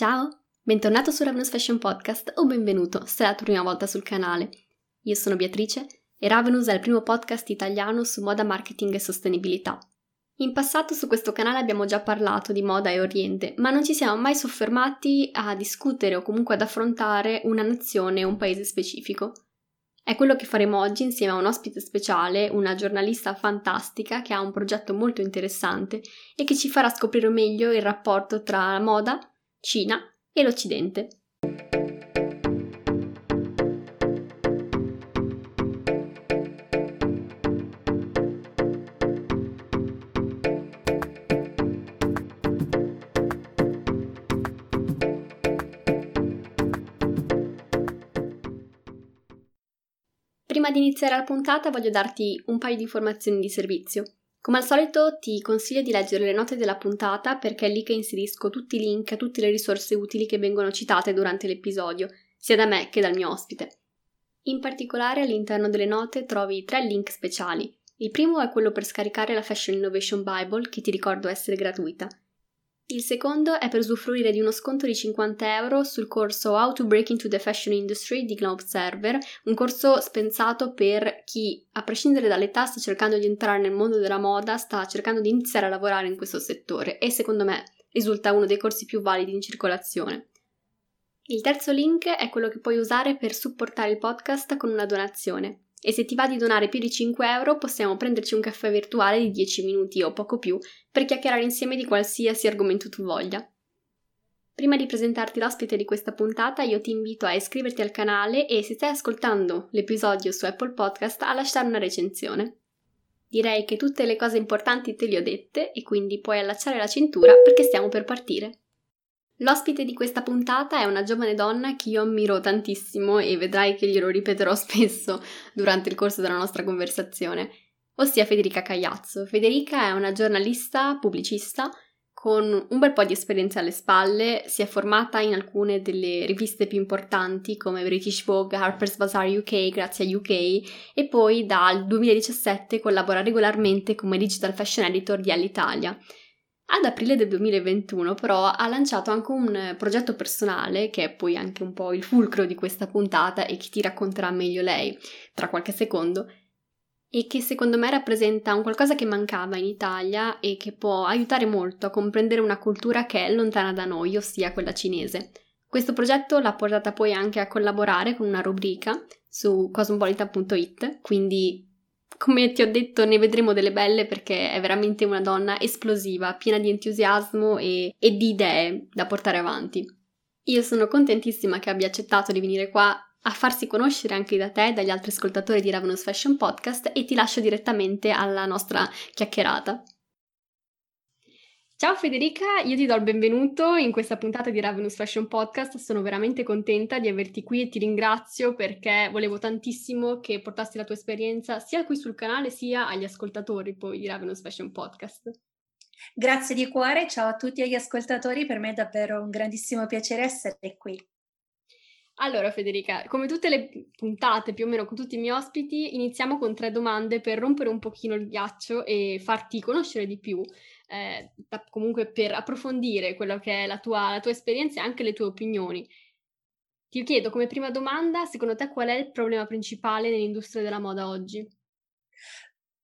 Ciao, bentornato su Ravenous Fashion Podcast o benvenuto se è la tua prima volta sul canale. Io sono Beatrice e Ravenous è il primo podcast italiano su moda, marketing e sostenibilità. In passato su questo canale abbiamo già parlato di moda e Oriente, ma non ci siamo mai soffermati a discutere o comunque ad affrontare una nazione o un paese specifico. È quello che faremo oggi insieme a un ospite speciale, una giornalista fantastica che ha un progetto molto interessante e che ci farà scoprire meglio il rapporto tra moda, Cina e l'Occidente. Prima di iniziare la puntata voglio darti un paio di informazioni di servizio. Come al solito ti consiglio di leggere le note della puntata perché è lì che inserisco tutti i link a tutte le risorse utili che vengono citate durante l'episodio, sia da me che dal mio ospite. In particolare all'interno delle note trovi tre link speciali. Il primo è quello per scaricare la Fashion Innovation Bible, che ti ricordo essere gratuita. Il secondo è per usufruire di uno sconto di 50 euro sul corso How to Break into the Fashion Industry di Globe Observer, un corso spensato per chi, a prescindere dall'età, sta cercando di entrare nel mondo della moda, sta cercando di iniziare a lavorare in questo settore e secondo me risulta uno dei corsi più validi in circolazione. Il terzo link è quello che puoi usare per supportare il podcast con una donazione. E se ti va di donare più di 5 euro, possiamo prenderci un caffè virtuale di 10 minuti o poco più per chiacchierare insieme di qualsiasi argomento tu voglia. Prima di presentarti l'ospite di questa puntata, io ti invito a iscriverti al canale e se stai ascoltando l'episodio su Apple Podcast a lasciare una recensione. Direi che tutte le cose importanti te le ho dette e quindi puoi allacciare la cintura perché stiamo per partire. L'ospite di questa puntata è una giovane donna che io ammiro tantissimo e vedrai che glielo ripeterò spesso durante il corso della nostra conversazione, ossia Federica Cagliazzo. Federica è una giornalista pubblicista con un bel po' di esperienza alle spalle, si è formata in alcune delle riviste più importanti come British Vogue, Harper's Bazaar UK grazie a UK e poi dal 2017 collabora regolarmente come digital fashion editor di All'Italia. Ad aprile del 2021 però ha lanciato anche un progetto personale che è poi anche un po' il fulcro di questa puntata e che ti racconterà meglio lei tra qualche secondo e che secondo me rappresenta un qualcosa che mancava in Italia e che può aiutare molto a comprendere una cultura che è lontana da noi, ossia quella cinese. Questo progetto l'ha portata poi anche a collaborare con una rubrica su cosmopolitan.it, quindi come ti ho detto, ne vedremo delle belle perché è veramente una donna esplosiva, piena di entusiasmo e, e di idee da portare avanti. Io sono contentissima che abbia accettato di venire qua a farsi conoscere anche da te e dagli altri ascoltatori di Ravenous Fashion Podcast e ti lascio direttamente alla nostra chiacchierata. Ciao Federica, io ti do il benvenuto in questa puntata di Ravenous Fashion Podcast. Sono veramente contenta di averti qui e ti ringrazio perché volevo tantissimo che portassi la tua esperienza sia qui sul canale sia agli ascoltatori poi di Ravenous Fashion Podcast. Grazie di cuore, ciao a tutti gli ascoltatori, per me è davvero un grandissimo piacere essere qui. Allora Federica, come tutte le puntate più o meno con tutti i miei ospiti, iniziamo con tre domande per rompere un pochino il ghiaccio e farti conoscere di più eh, comunque per approfondire quello che è la tua, la tua esperienza e anche le tue opinioni. Ti chiedo come prima domanda, secondo te qual è il problema principale nell'industria della moda oggi?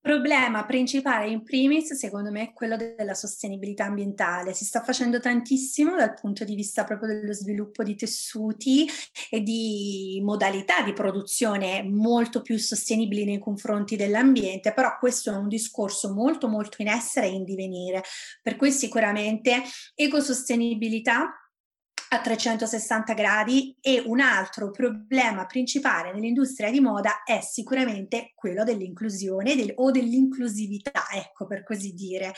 Problema principale in primis, secondo me, è quello della sostenibilità ambientale. Si sta facendo tantissimo dal punto di vista proprio dello sviluppo di tessuti e di modalità di produzione molto più sostenibili nei confronti dell'ambiente, però questo è un discorso molto molto in essere e in divenire. Per cui sicuramente ecosostenibilità a 360 gradi e un altro problema principale nell'industria di moda è sicuramente quello dell'inclusione del, o dell'inclusività, ecco per così dire,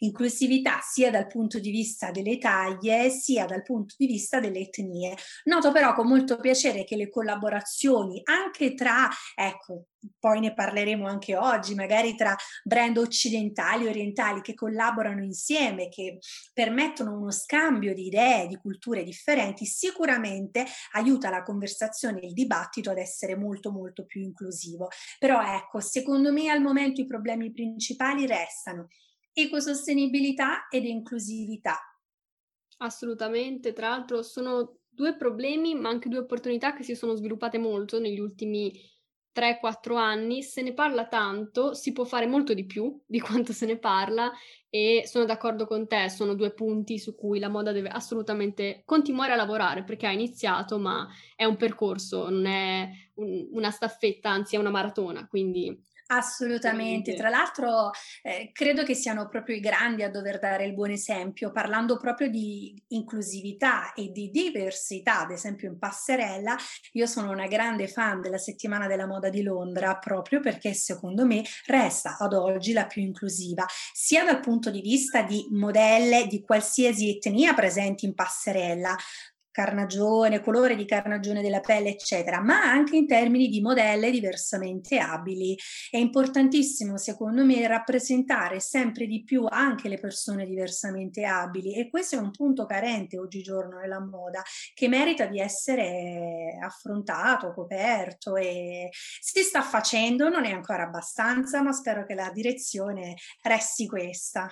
inclusività sia dal punto di vista delle taglie sia dal punto di vista delle etnie. Noto però con molto piacere che le collaborazioni anche tra, ecco, poi ne parleremo anche oggi, magari tra brand occidentali e orientali che collaborano insieme, che permettono uno scambio di idee, di culture differenti, sicuramente aiuta la conversazione e il dibattito ad essere molto molto più inclusivo. Però ecco, secondo me al momento i problemi principali restano ecosostenibilità ed inclusività Assolutamente, tra l'altro sono due problemi, ma anche due opportunità che si sono sviluppate molto negli ultimi 3-4 anni. Se ne parla tanto, si può fare molto di più di quanto se ne parla e sono d'accordo con te, sono due punti su cui la moda deve assolutamente continuare a lavorare perché ha iniziato, ma è un percorso, non è un, una staffetta, anzi è una maratona, quindi Assolutamente, tra l'altro eh, credo che siano proprio i grandi a dover dare il buon esempio, parlando proprio di inclusività e di diversità, ad esempio in passerella, io sono una grande fan della settimana della moda di Londra proprio perché secondo me resta ad oggi la più inclusiva, sia dal punto di vista di modelle di qualsiasi etnia presenti in passerella, carnagione, colore di carnagione della pelle, eccetera, ma anche in termini di modelle diversamente abili. È importantissimo, secondo me, rappresentare sempre di più anche le persone diversamente abili e questo è un punto carente oggigiorno nella moda che merita di essere affrontato, coperto e si sta facendo, non è ancora abbastanza, ma spero che la direzione resti questa.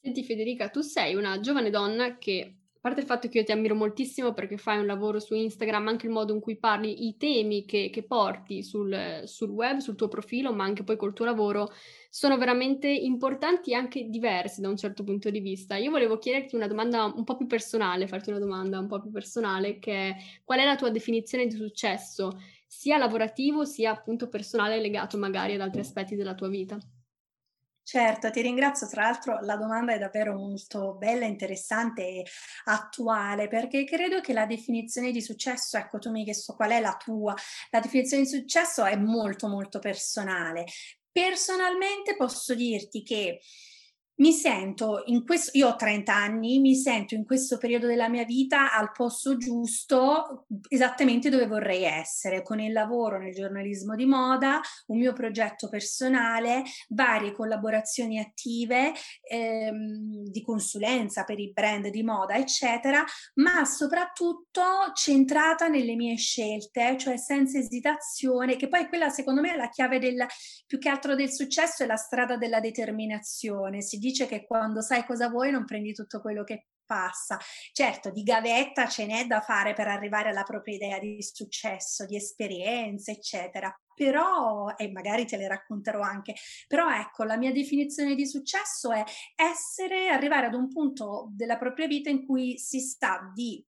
Senti Federica, tu sei una giovane donna che parte il fatto che io ti ammiro moltissimo perché fai un lavoro su Instagram, anche il modo in cui parli, i temi che, che porti sul, sul, web, sul tuo profilo, ma anche poi col tuo lavoro, sono veramente importanti e anche diversi da un certo punto di vista. Io volevo chiederti una domanda un po' più personale, farti una domanda un po' più personale, che è qual è la tua definizione di successo, sia lavorativo sia appunto personale legato magari ad altri aspetti della tua vita? Certo, ti ringrazio. Tra l'altro la domanda è davvero molto bella, interessante e attuale perché credo che la definizione di successo, ecco tu mi hai chiesto qual è la tua, la definizione di successo è molto molto personale. Personalmente posso dirti che mi sento in questo, io ho 30 anni, mi sento in questo periodo della mia vita al posto giusto, esattamente dove vorrei essere, con il lavoro nel giornalismo di moda, un mio progetto personale, varie collaborazioni attive ehm, di consulenza per i brand di moda, eccetera, ma soprattutto centrata nelle mie scelte, cioè senza esitazione, che poi quella secondo me è la chiave del più che altro del successo, è la strada della determinazione. Si dice che quando sai cosa vuoi non prendi tutto quello che passa. Certo, di gavetta ce n'è da fare per arrivare alla propria idea di successo, di esperienze, eccetera. Però, e magari te le racconterò anche, però ecco, la mia definizione di successo è essere, arrivare ad un punto della propria vita in cui si sta di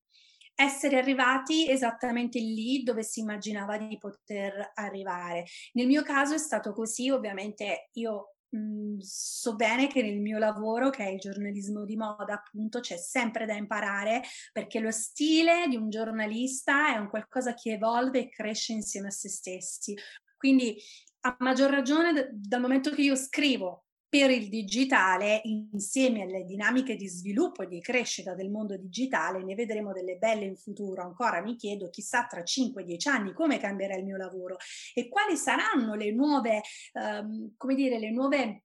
essere arrivati esattamente lì dove si immaginava di poter arrivare. Nel mio caso è stato così, ovviamente io Mhmm, so bene che nel mio lavoro, che è il giornalismo di moda, appunto, c'è sempre da imparare perché lo stile di un giornalista è un qualcosa che evolve e cresce insieme a se stessi. Quindi, a maggior ragione, dal momento che io scrivo per il digitale, insieme alle dinamiche di sviluppo e di crescita del mondo digitale, ne vedremo delle belle in futuro. Ancora mi chiedo, chissà tra 5-10 anni come cambierà il mio lavoro e quali saranno le nuove, ehm, come dire, le nuove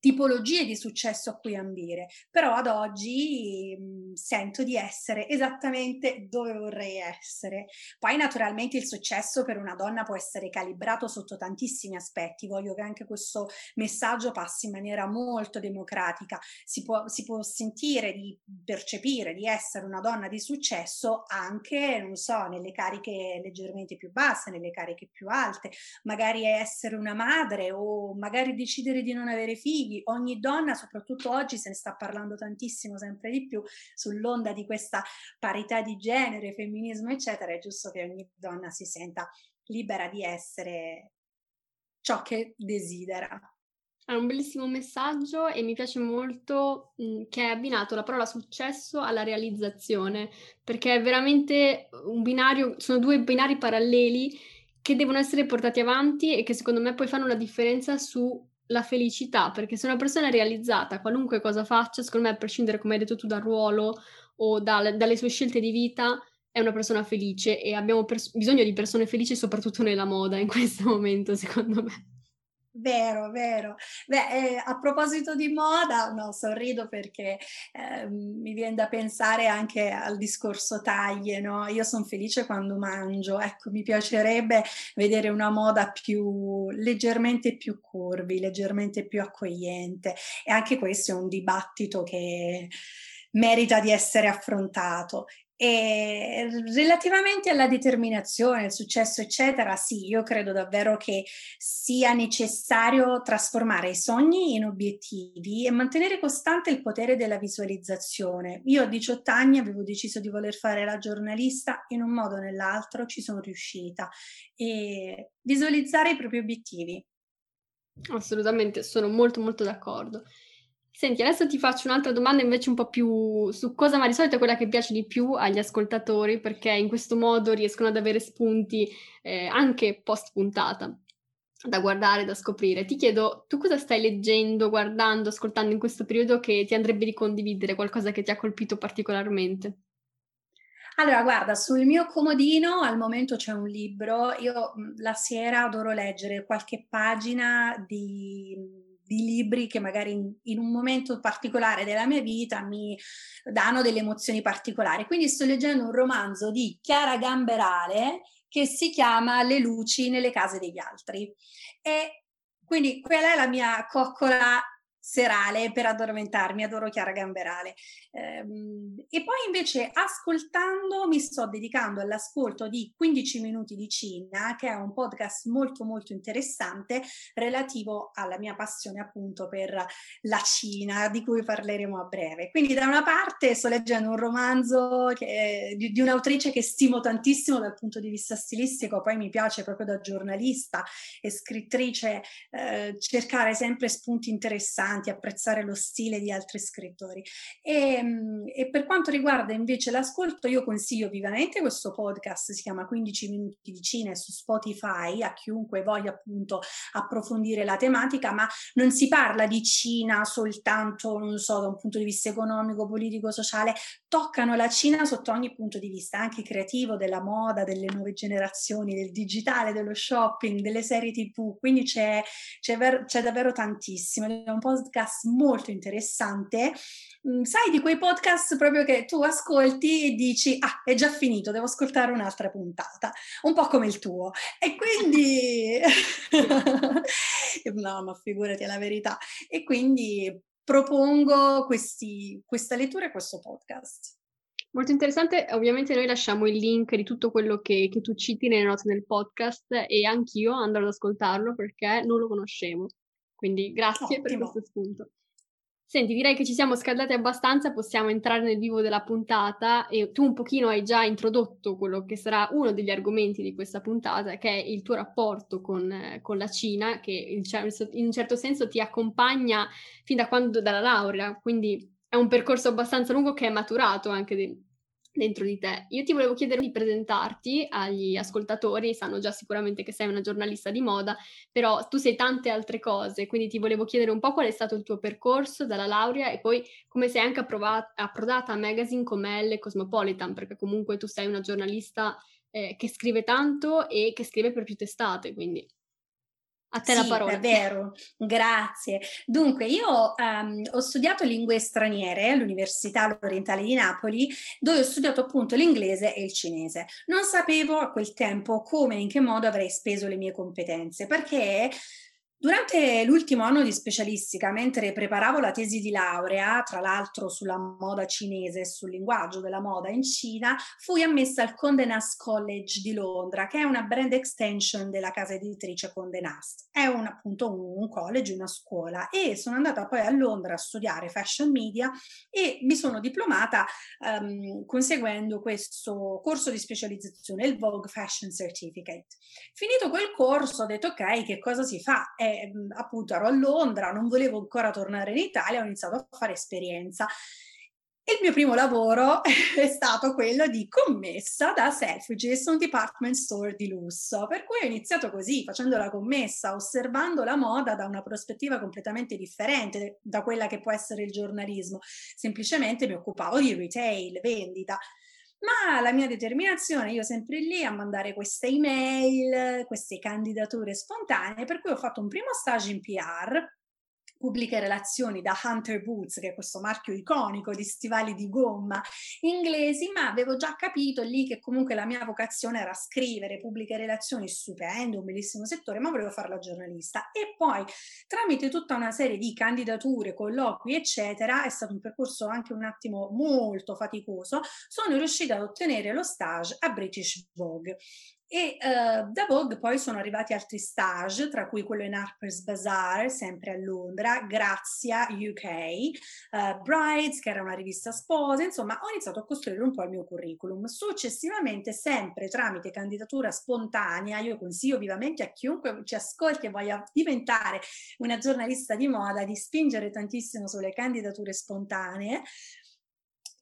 tipologie di successo a cui ambire, però ad oggi mh, sento di essere esattamente dove vorrei essere. Poi naturalmente il successo per una donna può essere calibrato sotto tantissimi aspetti, voglio che anche questo messaggio passi in maniera molto democratica, si può, si può sentire di percepire di essere una donna di successo anche, non so, nelle cariche leggermente più basse, nelle cariche più alte, magari essere una madre o magari decidere di non avere figli. Ogni donna, soprattutto oggi se ne sta parlando tantissimo, sempre di più, sull'onda di questa parità di genere, femminismo, eccetera, è giusto che ogni donna si senta libera di essere ciò che desidera. È un bellissimo messaggio e mi piace molto che hai abbinato la parola successo alla realizzazione, perché è veramente un binario, sono due binari paralleli che devono essere portati avanti e che secondo me poi fanno la differenza su la felicità, perché se una persona è realizzata, qualunque cosa faccia, secondo me, a prescindere, come hai detto tu, dal ruolo o dal, dalle sue scelte di vita, è una persona felice e abbiamo pers- bisogno di persone felici soprattutto nella moda in questo momento, secondo me. Vero, vero. Beh, eh, a proposito di moda, no, sorrido perché eh, mi viene da pensare anche al discorso taglie, no? Io sono felice quando mangio, ecco, mi piacerebbe vedere una moda più leggermente più curvi, leggermente più accogliente e anche questo è un dibattito che merita di essere affrontato. E relativamente alla determinazione, al successo, eccetera, sì, io credo davvero che sia necessario trasformare i sogni in obiettivi e mantenere costante il potere della visualizzazione. Io a 18 anni avevo deciso di voler fare la giornalista, in un modo o nell'altro ci sono riuscita. E visualizzare i propri obiettivi. Assolutamente, sono molto molto d'accordo. Senti, adesso ti faccio un'altra domanda invece un po' più su cosa, ma di solito è quella che piace di più agli ascoltatori, perché in questo modo riescono ad avere spunti eh, anche post puntata da guardare, da scoprire. Ti chiedo, tu cosa stai leggendo, guardando, ascoltando in questo periodo che ti andrebbe di condividere, qualcosa che ti ha colpito particolarmente? Allora, guarda, sul mio comodino al momento c'è un libro. Io la sera adoro leggere qualche pagina di di libri che magari in, in, un momento particolare della mia vita mi danno delle emozioni particolari. Quindi sto leggendo un romanzo di Chiara Gamberale che si chiama Le luci nelle case degli altri. E quindi quella è la mia coccola serale per addormentarmi, adoro Chiara Gamberale. Ehm, e poi invece ascoltando mi sto dedicando all'ascolto di 15 minuti di Cina, che è un podcast molto molto interessante relativo alla mia passione appunto per la Cina, di cui parleremo a breve. Quindi da una parte sto leggendo un romanzo che, di, di un'autrice che stimo tantissimo dal punto di vista stilistico, poi mi piace proprio da giornalista e scrittrice eh, cercare sempre spunti interessanti interessanti, apprezzare lo stile di altri scrittori. E, ehm, e, per quanto riguarda invece l'ascolto, io consiglio vivamente questo podcast, si chiama 15 minuti di Cine su Spotify, a chiunque voglia appunto approfondire la tematica, ma non si parla di Cina soltanto, non so, da un punto di vista economico, politico, sociale, toccano la Cina sotto ogni punto di vista, anche creativo, della moda, delle nuove generazioni, del digitale, dello shopping, delle serie tv, quindi c'è, c'è, ver- c'è davvero tantissimo, è un po' podcast molto interessante. Mm, sai di quei podcast proprio che tu ascolti e dici, ah, è già finito, devo ascoltare un'altra puntata, un po' come il tuo. E quindi, no, ma figurati, è la verità. E quindi propongo questi, questa lettura e questo podcast. Molto interessante, ovviamente noi lasciamo il link di tutto quello che, che tu citi nelle note del podcast e anch'io andrò ad ascoltarlo perché non lo conoscevo. Quindi grazie Ottimo. per questo spunto. Senti, direi che ci siamo scaldati abbastanza, possiamo entrare nel vivo della puntata e tu un pochino hai già introdotto quello che sarà uno degli argomenti di questa puntata, che è il tuo rapporto con, con la Cina, che in un certo senso ti accompagna fin da quando, dalla laurea, quindi è un percorso abbastanza lungo che è maturato anche dentro di te. Io ti volevo chiedere di presentarti agli ascoltatori, sanno già sicuramente che sei una giornalista di moda, però tu sei tante altre cose, quindi ti volevo chiedere un po' qual è stato il tuo percorso dalla laurea e poi come sei anche approvat- approdata a magazine come Elle Cosmopolitan, perché comunque tu sei una giornalista eh, che scrive tanto e che scrive per più testate, quindi a te sì, la parola. È vero, grazie. Dunque, io um, ho studiato lingue straniere all'Università Orientale di Napoli, dove ho studiato appunto l'inglese e il cinese. Non sapevo a quel tempo come e in che modo avrei speso le mie competenze, perché Durante l'ultimo anno di specialistica, mentre preparavo la tesi di laurea, tra l'altro sulla moda cinese e sul linguaggio della moda in Cina, fui ammessa al Condé Nast College di Londra, che è una brand extension della casa editrice Condé Nast. È un, appunto un, college, una scuola e sono andata poi a Londra a studiare fashion media e mi sono diplomata um, conseguendo questo corso di specializzazione, il Vogue Fashion Certificate. Finito quel corso ho detto ok, che cosa si fa? È Mhmm, appunto ero a Londra, non volevo ancora tornare in Italia, ho iniziato a fare esperienza. E il mio primo lavoro è stato quello di commessa da Selfridges, un department store di lusso. Per cui ho iniziato così, facendo la commessa, osservando la moda da una prospettiva completamente differente da quella che può essere il giornalismo. Semplicemente mi occupavo di retail, vendita ma la mia determinazione, io sempre lì a mandare queste email, queste candidature spontanee, per cui ho fatto un primo stage in PR pubbliche relazioni da Hunter Boots, che è questo marchio iconico di stivali di gomma inglesi, ma avevo già capito lì che comunque la mia vocazione era scrivere pubbliche relazioni, stupendo, un bellissimo settore, ma volevo fare la giornalista. E poi tramite tutta una serie di candidature, colloqui, eccetera, è stato un percorso anche un attimo molto faticoso, sono riuscita ad ottenere lo stage a British Vogue. E uh, da Vogue poi sono arrivati altri stage, tra cui quello in Harper's Bazaar, sempre a Londra, Grazia UK, uh, eh, Brides, che era una rivista sposa, insomma ho iniziato a costruire un po' il mio curriculum. Successivamente, sempre tramite candidatura spontanea, io consiglio vivamente a chiunque ci ascolti e voglia diventare una giornalista di moda di spingere tantissimo sulle candidature spontanee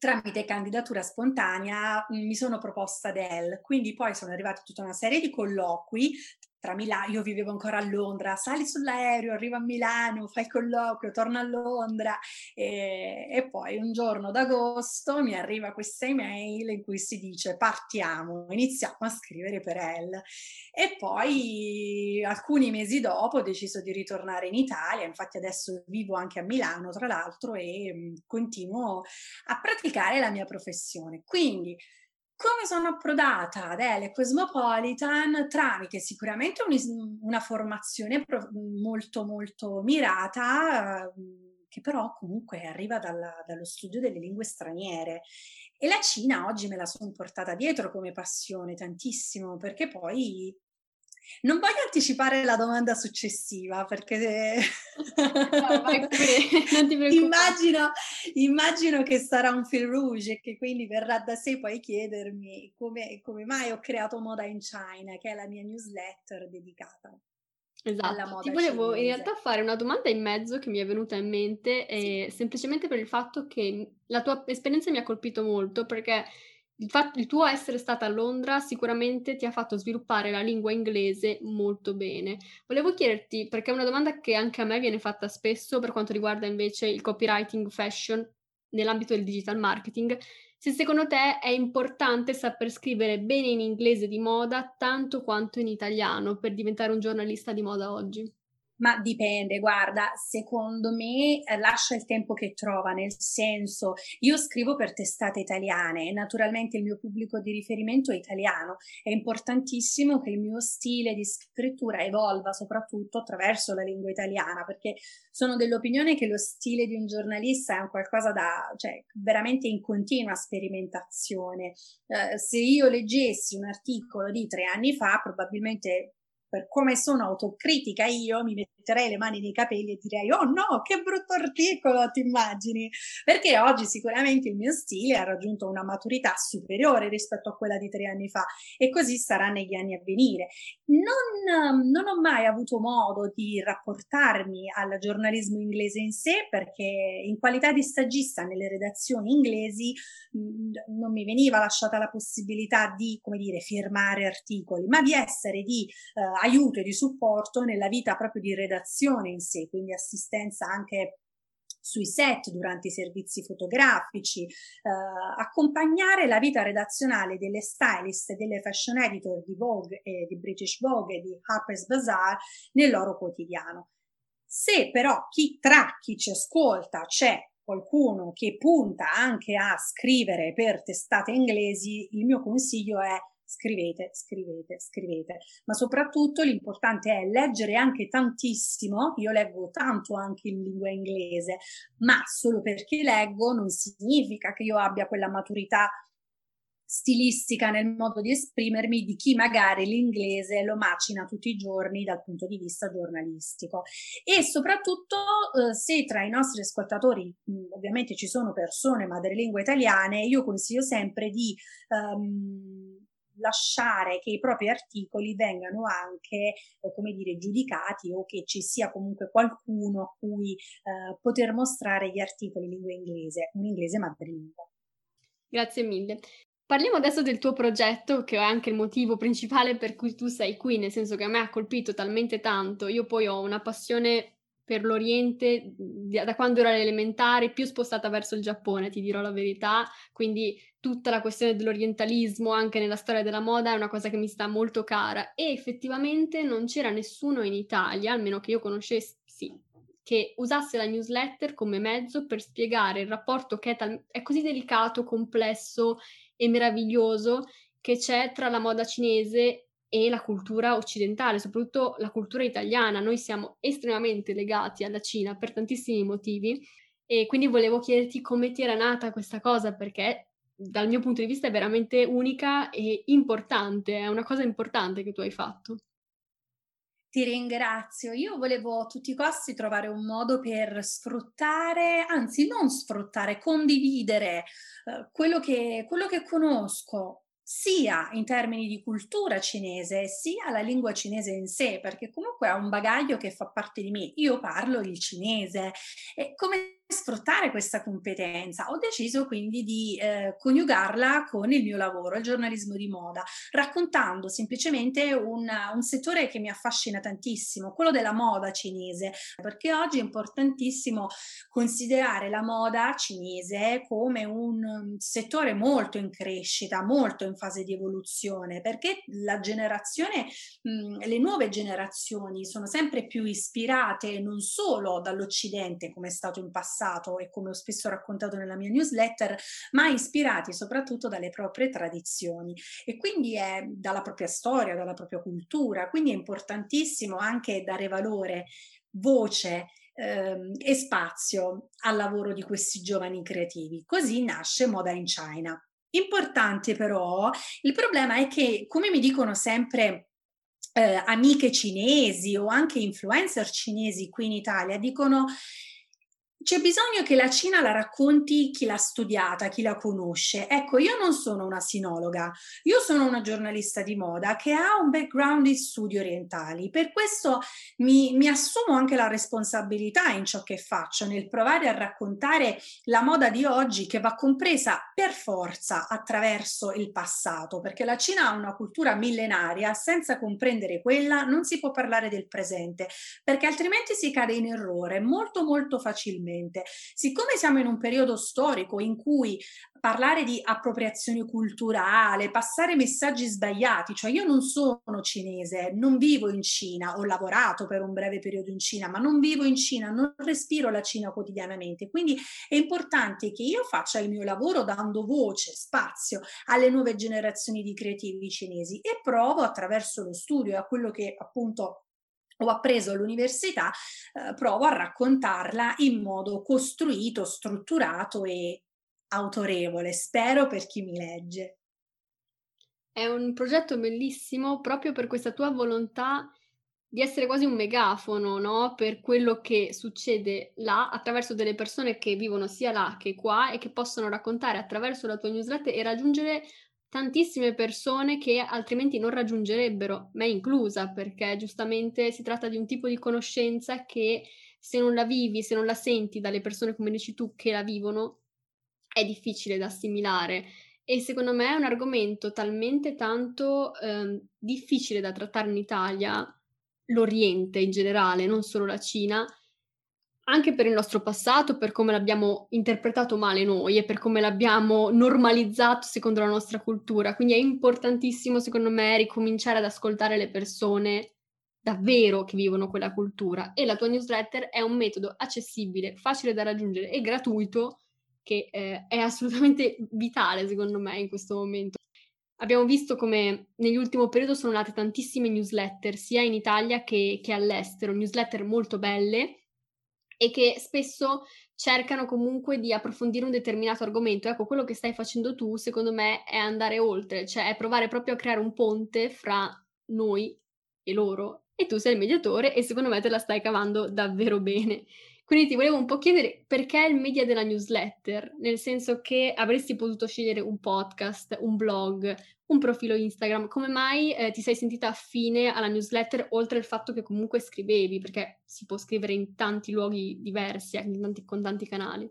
tramite candidatura spontanea mi sono proposta Dell, quindi poi sono arrivata tutta una serie di colloqui tra Milano, io vivevo ancora a Londra, sali sull'aereo, arriva a Milano, fai colloquio, torna a Londra e, e poi un giorno d'agosto mi arriva questa email in cui si dice partiamo, iniziamo a scrivere per Elle e poi alcuni mesi dopo ho deciso di ritornare in Italia, infatti adesso vivo anche a Milano tra l'altro e mh, continuo a praticare la mia professione. Quindi come sono approdata ad Ele Cosmopolitan? Tramite sicuramente un, una formazione molto molto mirata, ehm, che però comunque arriva dalla, dallo studio delle lingue straniere. E la Cina oggi me la sono portata dietro come passione tantissimo, perché poi non voglio anticipare la domanda successiva perché no, immagino, immagino, che sarà un fil rouge e che quindi verrà da sé poi chiedermi come, come mai ho creato Moda in China, che è la mia newsletter dedicata. Esatto, ti volevo cinese. in realtà fare una domanda in mezzo che mi è venuta in mente, sì. semplicemente per il fatto che la tua esperienza mi ha colpito molto perché il, fatto, il tuo essere stata a Londra sicuramente ti ha fatto sviluppare la lingua inglese molto bene. Volevo chiederti, perché è una domanda che anche a me viene fatta spesso per quanto riguarda invece il copywriting fashion nell'ambito del digital marketing, se secondo te è importante saper scrivere bene in inglese di moda tanto quanto in italiano per diventare un giornalista di moda oggi. Ma dipende, guarda, secondo me eh, lascia il tempo che trova, nel senso, io scrivo per testate italiane e naturalmente il mio pubblico di riferimento è italiano. È importantissimo che il mio stile di scrittura evolva soprattutto attraverso la lingua italiana, perché sono dell'opinione che lo stile di un giornalista è un qualcosa da, cioè, veramente in continua sperimentazione. Eh, se io leggessi un articolo di tre anni fa, probabilmente per come sono autocritica io, mi metterei le mani nei capelli e direi, oh no, che brutto articolo, ti immagini? Perché oggi sicuramente il mio stile ha raggiunto una maturità superiore rispetto a quella di tre anni fa e così sarà negli anni a venire. Non, non ho mai avuto modo di rapportarmi al giornalismo inglese in sé perché in qualità di stagista nelle redazioni inglesi mh, non mi veniva lasciata la possibilità di, come dire, firmare articoli, ma di essere di eh, aiuto e di supporto nella vita proprio di redazione in sé, quindi assistenza anche sui set durante i servizi fotografici, eh, accompagnare la vita redazionale delle stylist e delle fashion editor di Vogue e di British Vogue e di Harper's Bazaar nel loro quotidiano. Se però chi tra chi ci ascolta c'è qualcuno che punta anche a scrivere per testate inglesi, il mio consiglio è scrivete, scrivete, scrivete, ma soprattutto l'importante è leggere anche tantissimo, io leggo tanto anche in lingua inglese, ma solo perché leggo non significa che io abbia quella maturità stilistica nel modo di esprimermi di chi magari l'inglese lo macina tutti i giorni dal punto di vista giornalistico. E soprattutto eh, se tra i nostri ascoltatori mh, ovviamente ci sono persone madrelingua italiane io consiglio sempre di um, lasciare che i propri articoli vengano anche, eh, come dire, giudicati o che ci sia comunque qualcuno a cui eh, poter mostrare gli articoli in lingua inglese, un inglese madrelingua. Grazie mille. Parliamo adesso del tuo progetto, che è anche il motivo principale per cui tu sei qui, nel senso che a me ha colpito talmente tanto. Io poi ho una passione per l'Oriente da quando ero elementare, più spostata verso il Giappone, ti dirò la verità, quindi tutta la questione dell'orientalismo anche nella storia della moda è una cosa che mi sta molto cara. E effettivamente non c'era nessuno in Italia, almeno che io conoscessi, che usasse la newsletter come mezzo per spiegare il rapporto che è, tal- è così delicato, complesso e meraviglioso che c'è tra la moda cinese e la cultura occidentale, soprattutto la cultura italiana. Noi siamo estremamente legati alla Cina per tantissimi motivi e quindi volevo chiederti come ti era nata questa cosa perché dal mio punto di vista è veramente unica e importante, è una cosa importante che tu hai fatto. Ti ringrazio. Io volevo a tutti i costi trovare un modo per sfruttare, anzi non sfruttare, condividere eh, quello, che, quello che conosco, sia in termini di cultura cinese, sia la lingua cinese in sé, perché comunque è un bagaglio che fa parte di me. Io parlo il cinese e come sfruttare questa competenza. Ho deciso quindi di eh, coniugarla con il mio lavoro, il giornalismo di moda, raccontando semplicemente un, un, settore che mi affascina tantissimo, quello della moda cinese, perché oggi è importantissimo considerare la moda cinese come un settore molto in crescita, molto in fase di evoluzione, perché la generazione, mh, le nuove generazioni sono sempre più ispirate non solo dall'Occidente, come è stato in passato, passato e come ho spesso raccontato nella mia newsletter, ma ispirati soprattutto dalle proprie tradizioni e quindi è dalla propria storia, dalla propria cultura. Quindi è importantissimo anche dare valore, voce ehm, e spazio al lavoro di questi giovani creativi. Così nasce Moda in China. Importante però, il problema è che, come mi dicono sempre eh, amiche cinesi o anche influencer cinesi qui in Italia, dicono c'è bisogno che la Cina la racconti chi l'ha studiata, chi la conosce. Ecco, io non sono una sinologa, io sono una giornalista di moda che ha un background di studi orientali. Per questo mi, mi assumo anche la responsabilità in ciò che faccio, nel provare a raccontare la moda di oggi che va compresa per forza attraverso il passato, perché la Cina ha una cultura millenaria, senza comprendere quella non si può parlare del presente, perché altrimenti si cade in errore molto molto facilmente assolutamente. Siccome siamo in un periodo storico in cui parlare di appropriazione culturale, passare messaggi sbagliati, cioè io non sono cinese, non vivo in Cina, ho lavorato per un breve periodo in Cina, ma non vivo in Cina, non respiro la Cina quotidianamente, quindi è importante che io faccia il mio lavoro dando voce, spazio alle nuove generazioni di creativi cinesi e provo attraverso lo studio e a quello che appunto ho appreso all'università, eh, provo a raccontarla in modo costruito, strutturato e autorevole, spero per chi mi legge. È un progetto bellissimo proprio per questa tua volontà di essere quasi un megafono, no? Per quello che succede là attraverso delle persone che vivono sia là che qua e che possono raccontare attraverso la tua newsletter e raggiungere tantissime persone che altrimenti non raggiungerebbero, me inclusa, perché giustamente si tratta di un tipo di conoscenza che se non la vivi, se non la senti dalle persone come dici tu che la vivono, è difficile da assimilare. E secondo me è un argomento talmente tanto eh, difficile da trattare in Italia, l'Oriente in generale, non solo la Cina, anche per il nostro passato, per come l'abbiamo interpretato male noi e per come l'abbiamo normalizzato secondo la nostra cultura. Quindi è importantissimo, secondo me, ricominciare ad ascoltare le persone davvero che vivono quella cultura. E la tua newsletter è un metodo accessibile, facile da raggiungere e gratuito che eh, è assolutamente vitale, secondo me, in questo momento. Abbiamo visto come nell'ultimo periodo sono nate tantissime newsletter, sia in Italia che, che all'estero, newsletter molto belle e che spesso cercano comunque di approfondire un determinato argomento. Ecco, quello che stai facendo tu, secondo me, è andare oltre, cioè è provare proprio a creare un ponte fra noi e loro. E tu sei il mediatore e secondo me te la stai cavando davvero bene. Quindi ti volevo un po' chiedere perché il media della newsletter, nel senso che avresti potuto scegliere un podcast, un blog, un profilo Instagram, come mai eh, ti sei sentita affine alla newsletter oltre al fatto che comunque scrivevi, perché si può scrivere in tanti luoghi diversi, eh, tanti, con tanti canali?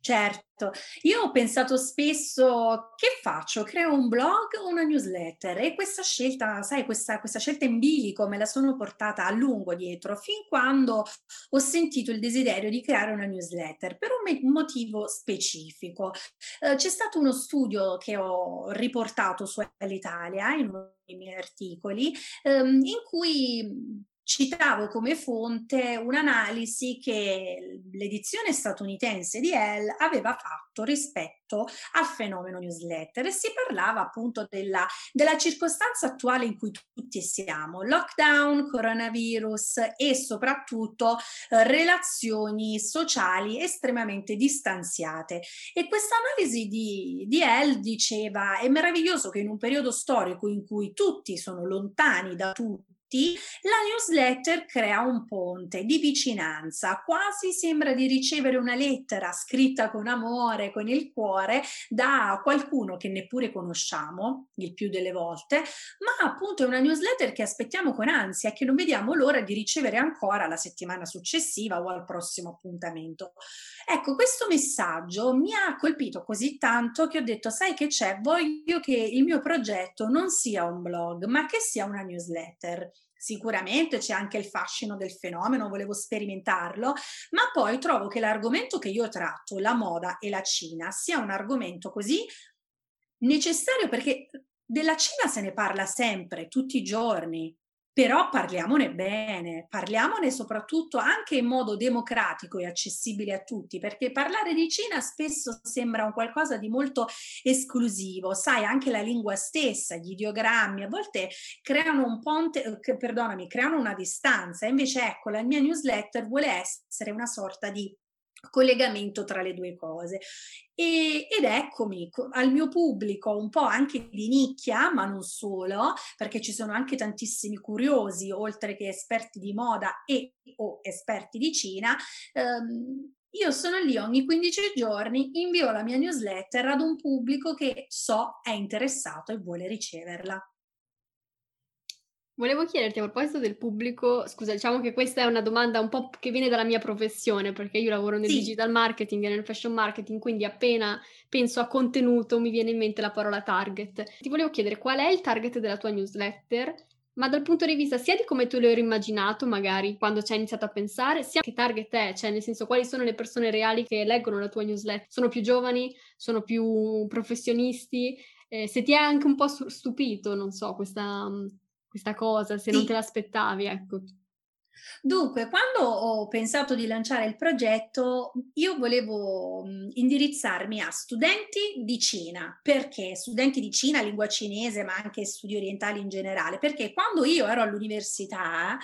Certo, io ho pensato spesso che faccio? Creo un blog o una newsletter? E questa scelta, sai, questa, questa scelta in bilico me la sono portata a lungo dietro, fin quando ho sentito il desiderio di creare una newsletter per un me- motivo specifico. Eh, c'è stato uno studio che ho riportato su L'Italia in uno dei miei articoli, ehm, in cui citavo come fonte un'analisi che l'edizione statunitense di Elle aveva fatto rispetto al fenomeno newsletter e si parlava appunto della, della circostanza attuale in cui tutti siamo, lockdown, coronavirus e soprattutto eh, relazioni sociali estremamente distanziate. E questa analisi di, di Elle diceva è meraviglioso che in un periodo storico in cui tutti sono lontani da tutti, la newsletter crea un ponte di vicinanza, quasi sembra di ricevere una lettera scritta con amore, con il cuore, da qualcuno che neppure conosciamo, il più delle volte, ma appunto è una newsletter che aspettiamo con ansia che non vediamo l'ora di ricevere ancora la settimana successiva o al prossimo appuntamento. Ecco, questo messaggio mi ha colpito così tanto che ho detto, sai che c'è, voglio che il mio progetto non sia un blog, ma che sia una newsletter. Sicuramente c'è anche il fascino del fenomeno, volevo sperimentarlo, ma poi trovo che l'argomento che io tratto, la moda e la Cina, sia un argomento così necessario perché della Cina se ne parla sempre, tutti i giorni, però parliamone bene, parliamone soprattutto anche in modo democratico e accessibile a tutti, perché parlare di Cina spesso sembra un qualcosa di molto esclusivo, sai, anche la lingua stessa, gli ideogrammi, a volte creano un ponte, eh, perdonami, creano una distanza, invece ecco, la mia newsletter vuole essere una sorta di collegamento tra le due cose. E, ed eccomi al mio pubblico un po' anche di nicchia, ma non solo, perché ci sono anche tantissimi curiosi, oltre che esperti di moda e o esperti di Cina. Ehm, io sono lì ogni 15 giorni, invio la mia newsletter ad un pubblico che so è interessato e vuole riceverla. Volevo chiederti a proposito del pubblico, scusa, diciamo che questa è una domanda un po' che viene dalla mia professione, perché io lavoro nel sì. digital marketing e nel fashion marketing, quindi appena penso a contenuto mi viene in mente la parola target. Ti volevo chiedere qual è il target della tua newsletter, ma dal punto di vista sia di come tu l'hai immaginato, magari quando ci hai iniziato a pensare, sia che target è, cioè nel senso quali sono le persone reali che leggono la tua newsletter. Sono più giovani, sono più professionisti, eh, se ti è anche un po' stupito, non so, questa questa cosa, se sì. non te l'aspettavi, ecco. Dunque, quando ho pensato di lanciare il progetto, io volevo indirizzarmi a studenti di Cina, perché studenti di Cina, lingua cinese, ma anche studi orientali in generale, perché quando io ero all'università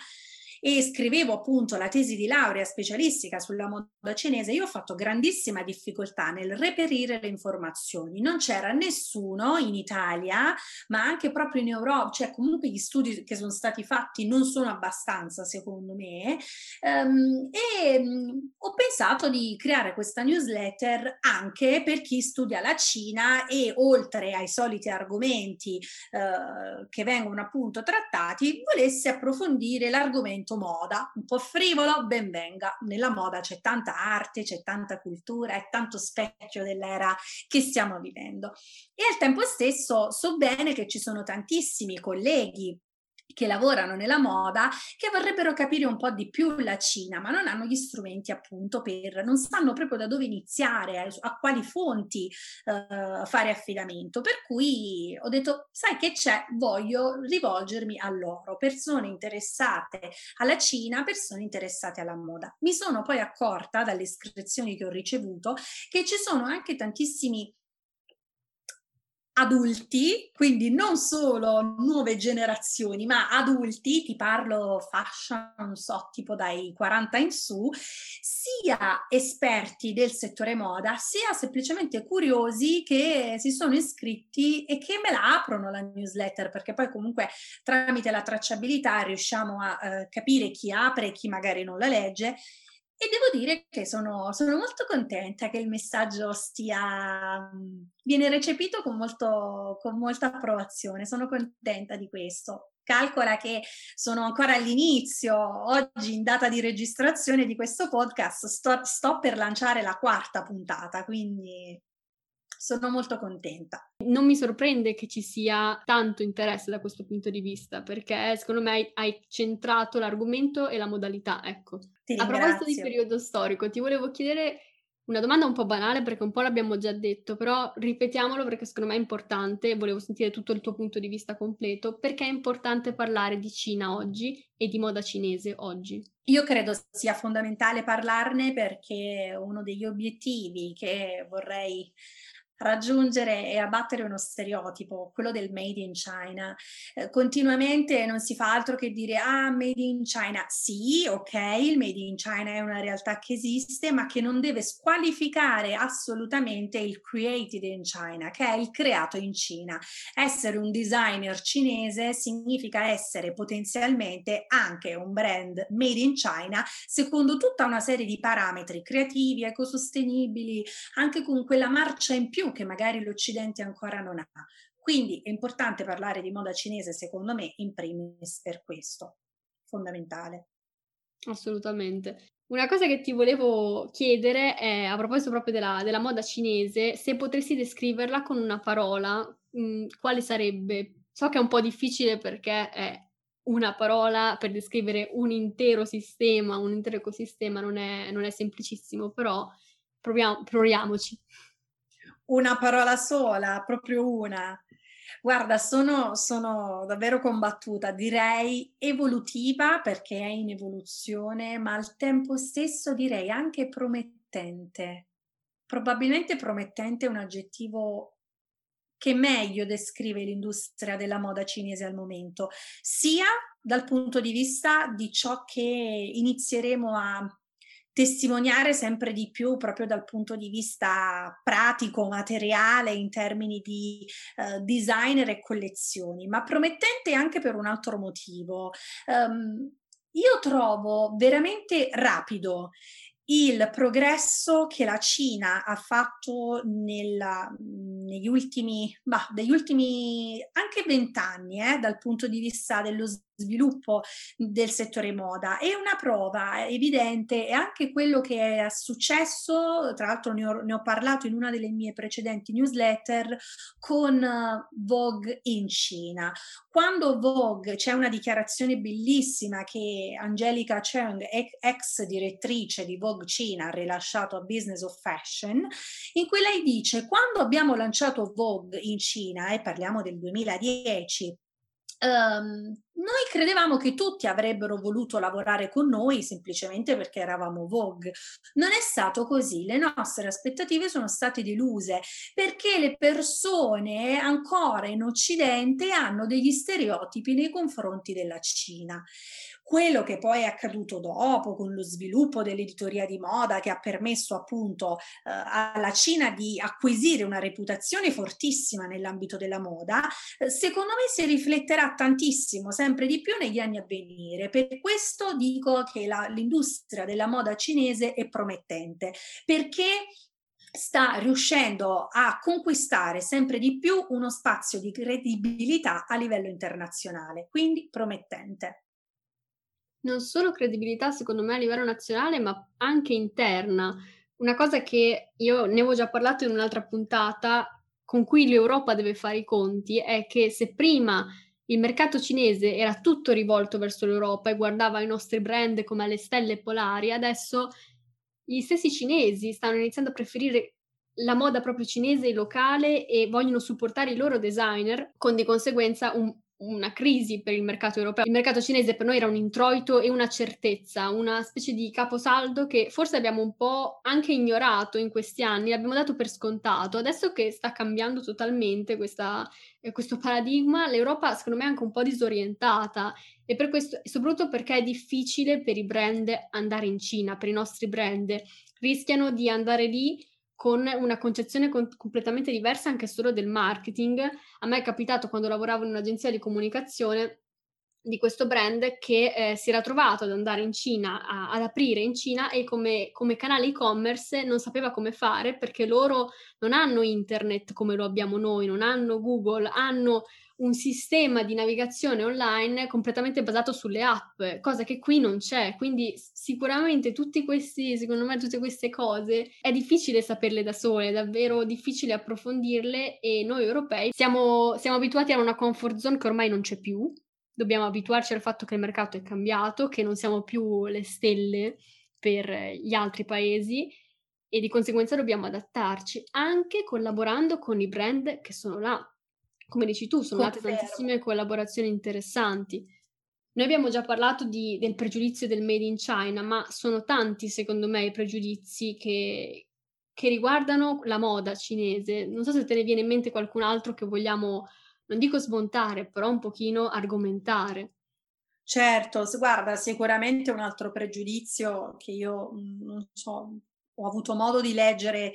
e scrivevo appunto la tesi di laurea specialistica sulla moda cinese, io ho fatto grandissima difficoltà nel reperire le informazioni. Non c'era nessuno in Italia, ma anche proprio in Europa, cioè comunque gli studi che sono stati fatti non sono abbastanza secondo me. Um, e um, ho pensato di creare questa newsletter anche per chi studia la Cina e oltre ai soliti argomenti uh, che vengono appunto trattati, volesse approfondire l'argomento moda, un po' frivolo, ben venga. Nella moda c'è tanta arte, c'è tanta cultura, è tanto specchio dell'era che stiamo vivendo. E al tempo stesso so bene che ci sono tantissimi colleghi che lavorano nella moda che vorrebbero capire un po' di più la Cina, ma non hanno gli strumenti appunto per, non sanno proprio da dove iniziare, a, a quali fonti uh, fare affidamento. Per cui ho detto, sai che c'è, voglio rivolgermi a loro, persone interessate alla Cina, persone interessate alla moda. Mi sono poi accorta dalle iscrizioni che ho ricevuto che ci sono anche tantissimi adulti, quindi non solo nuove generazioni, ma adulti, ti parlo fascia, non so, tipo dai 40 in su, sia esperti del settore moda, sia semplicemente curiosi che si sono iscritti e che me la aprono la newsletter, perché poi comunque tramite la tracciabilità riusciamo a eh, capire chi apre e chi magari non la legge e devo dire che sono, sono, molto contenta che il messaggio stia, viene recepito con, molto, con molta approvazione, sono contenta di questo. Calcola che sono ancora all'inizio, oggi in data di registrazione di questo podcast sto, sto per lanciare la quarta puntata, quindi sono molto contenta. Non mi sorprende che ci sia tanto interesse da questo punto di vista, perché secondo me hai centrato l'argomento e la modalità, ecco. A proposito di periodo storico, ti volevo chiedere Una domanda un po' banale perché un po' l'abbiamo già detto, però ripetiamolo perché secondo me è importante, volevo sentire tutto il tuo punto di vista completo, perché è importante parlare di Cina oggi e di moda cinese oggi? Io credo sia fondamentale parlarne perché uno degli obiettivi che vorrei raggiungere e abbattere uno stereotipo, quello del made in China. Eh, continuamente non si fa altro che dire ah, made in China. Sì, ok, il made in China è una realtà che esiste, ma che non deve squalificare assolutamente il created in China, che è il creato in Cina. Essere un designer cinese significa essere potenzialmente anche un brand made in China secondo tutta una serie di parametri creativi, ecosostenibili, anche con quella marcia in più che magari l'Occidente ancora non ha. Quindi è importante parlare di moda cinese, secondo me, in primis per questo, fondamentale. Assolutamente. Una cosa che ti volevo chiedere è, a proposito proprio della, della moda cinese, se potresti descriverla con una parola, mh, mm, quale sarebbe? So che è un po' difficile perché è una parola per descrivere un intero sistema, un intero ecosistema, non è, non è semplicissimo, però proviamo, proviamoci. Una parola sola, proprio una. Guarda, sono, sono, davvero combattuta, direi evolutiva perché è in evoluzione, ma al tempo stesso direi anche promettente. Probabilmente promettente è un aggettivo che meglio descrive l'industria della moda cinese al momento, sia dal punto di vista di ciò che inizieremo a testimoniare sempre di più proprio dal punto di vista pratico, materiale, in termini di uh, designer e collezioni, ma promettente anche per un altro motivo. Um, io trovo veramente rapido il progresso che la Cina ha fatto nella, negli ultimi, bah, ultimi anche vent'anni, eh, dal punto di vista dello sviluppo del settore moda. E una prova evidente è anche quello che è successo, tra l'altro ne ho, ne ho parlato in una delle mie precedenti newsletter, con uh, Vogue in Cina. Quando Vogue c'è una dichiarazione bellissima che Angelica Cheng, ex direttrice di Vogue Cina, ha rilasciato a Business of Fashion, in cui lei dice quando abbiamo lanciato Vogue in Cina, e parliamo del 2010, Um, noi credevamo che tutti avrebbero voluto lavorare con noi semplicemente perché eravamo Vogue. Non è stato così, le nostre aspettative sono state deluse perché le persone ancora in Occidente hanno degli stereotipi nei confronti della Cina quello che poi è accaduto dopo con lo sviluppo dell'editoria di moda che ha permesso appunto eh, alla Cina di acquisire una reputazione fortissima nell'ambito della moda, eh, secondo me si rifletterà tantissimo, sempre di più negli anni a venire. Per questo dico che la, l'industria della moda cinese è promettente, perché sta riuscendo a conquistare sempre di più uno spazio di credibilità a livello internazionale, quindi promettente non solo credibilità secondo me a livello nazionale, ma anche interna. Una cosa che io ne avevo già parlato in un'altra puntata, con cui l'Europa deve fare i conti, è che se prima il mercato cinese era tutto rivolto verso l'Europa e guardava i nostri brand come le stelle polari, adesso gli stessi cinesi stanno iniziando a preferire la moda proprio cinese e locale e vogliono supportare i loro designer, con di conseguenza un una crisi per il mercato europeo. Il mercato cinese per noi era un introito e una certezza, una specie di caposaldo che forse abbiamo un po' anche ignorato in questi anni, l'abbiamo dato per scontato. Adesso che sta cambiando totalmente questa, eh, questo paradigma, l'Europa secondo me è anche un po' disorientata e per questo, soprattutto perché è difficile per i brand andare in Cina, per i nostri brand. Rischiano di andare lì con una concezione con- completamente diversa anche solo del marketing. A me è capitato quando lavoravo in un'agenzia di comunicazione di questo brand che eh, si era trovato ad andare in Cina, a, ad aprire in Cina e come, come canale e-commerce non sapeva come fare perché loro non hanno internet come lo abbiamo noi, non hanno Google, hanno un sistema di navigazione online completamente basato sulle app, cosa che qui non c'è. Quindi sicuramente tutti questi, secondo me, tutte queste cose è difficile saperle da sole, è davvero difficile approfondirle e noi europei siamo, siamo abituati a una comfort zone che ormai non c'è più. Dobbiamo abituarci al fatto che il mercato è cambiato, che non siamo più le stelle per gli altri paesi e di conseguenza dobbiamo adattarci, anche collaborando con i brand che sono là. Come dici tu, sono nate tantissime collaborazioni interessanti. Noi abbiamo già parlato di, del pregiudizio del Made in China, ma sono tanti secondo me i pregiudizi che, che riguardano la moda cinese. Non so se te ne viene in mente qualcun altro che vogliamo, non dico smontare, però un pochino argomentare. Certo, guarda, sicuramente un altro pregiudizio che io mm, non so, ho avuto modo di leggere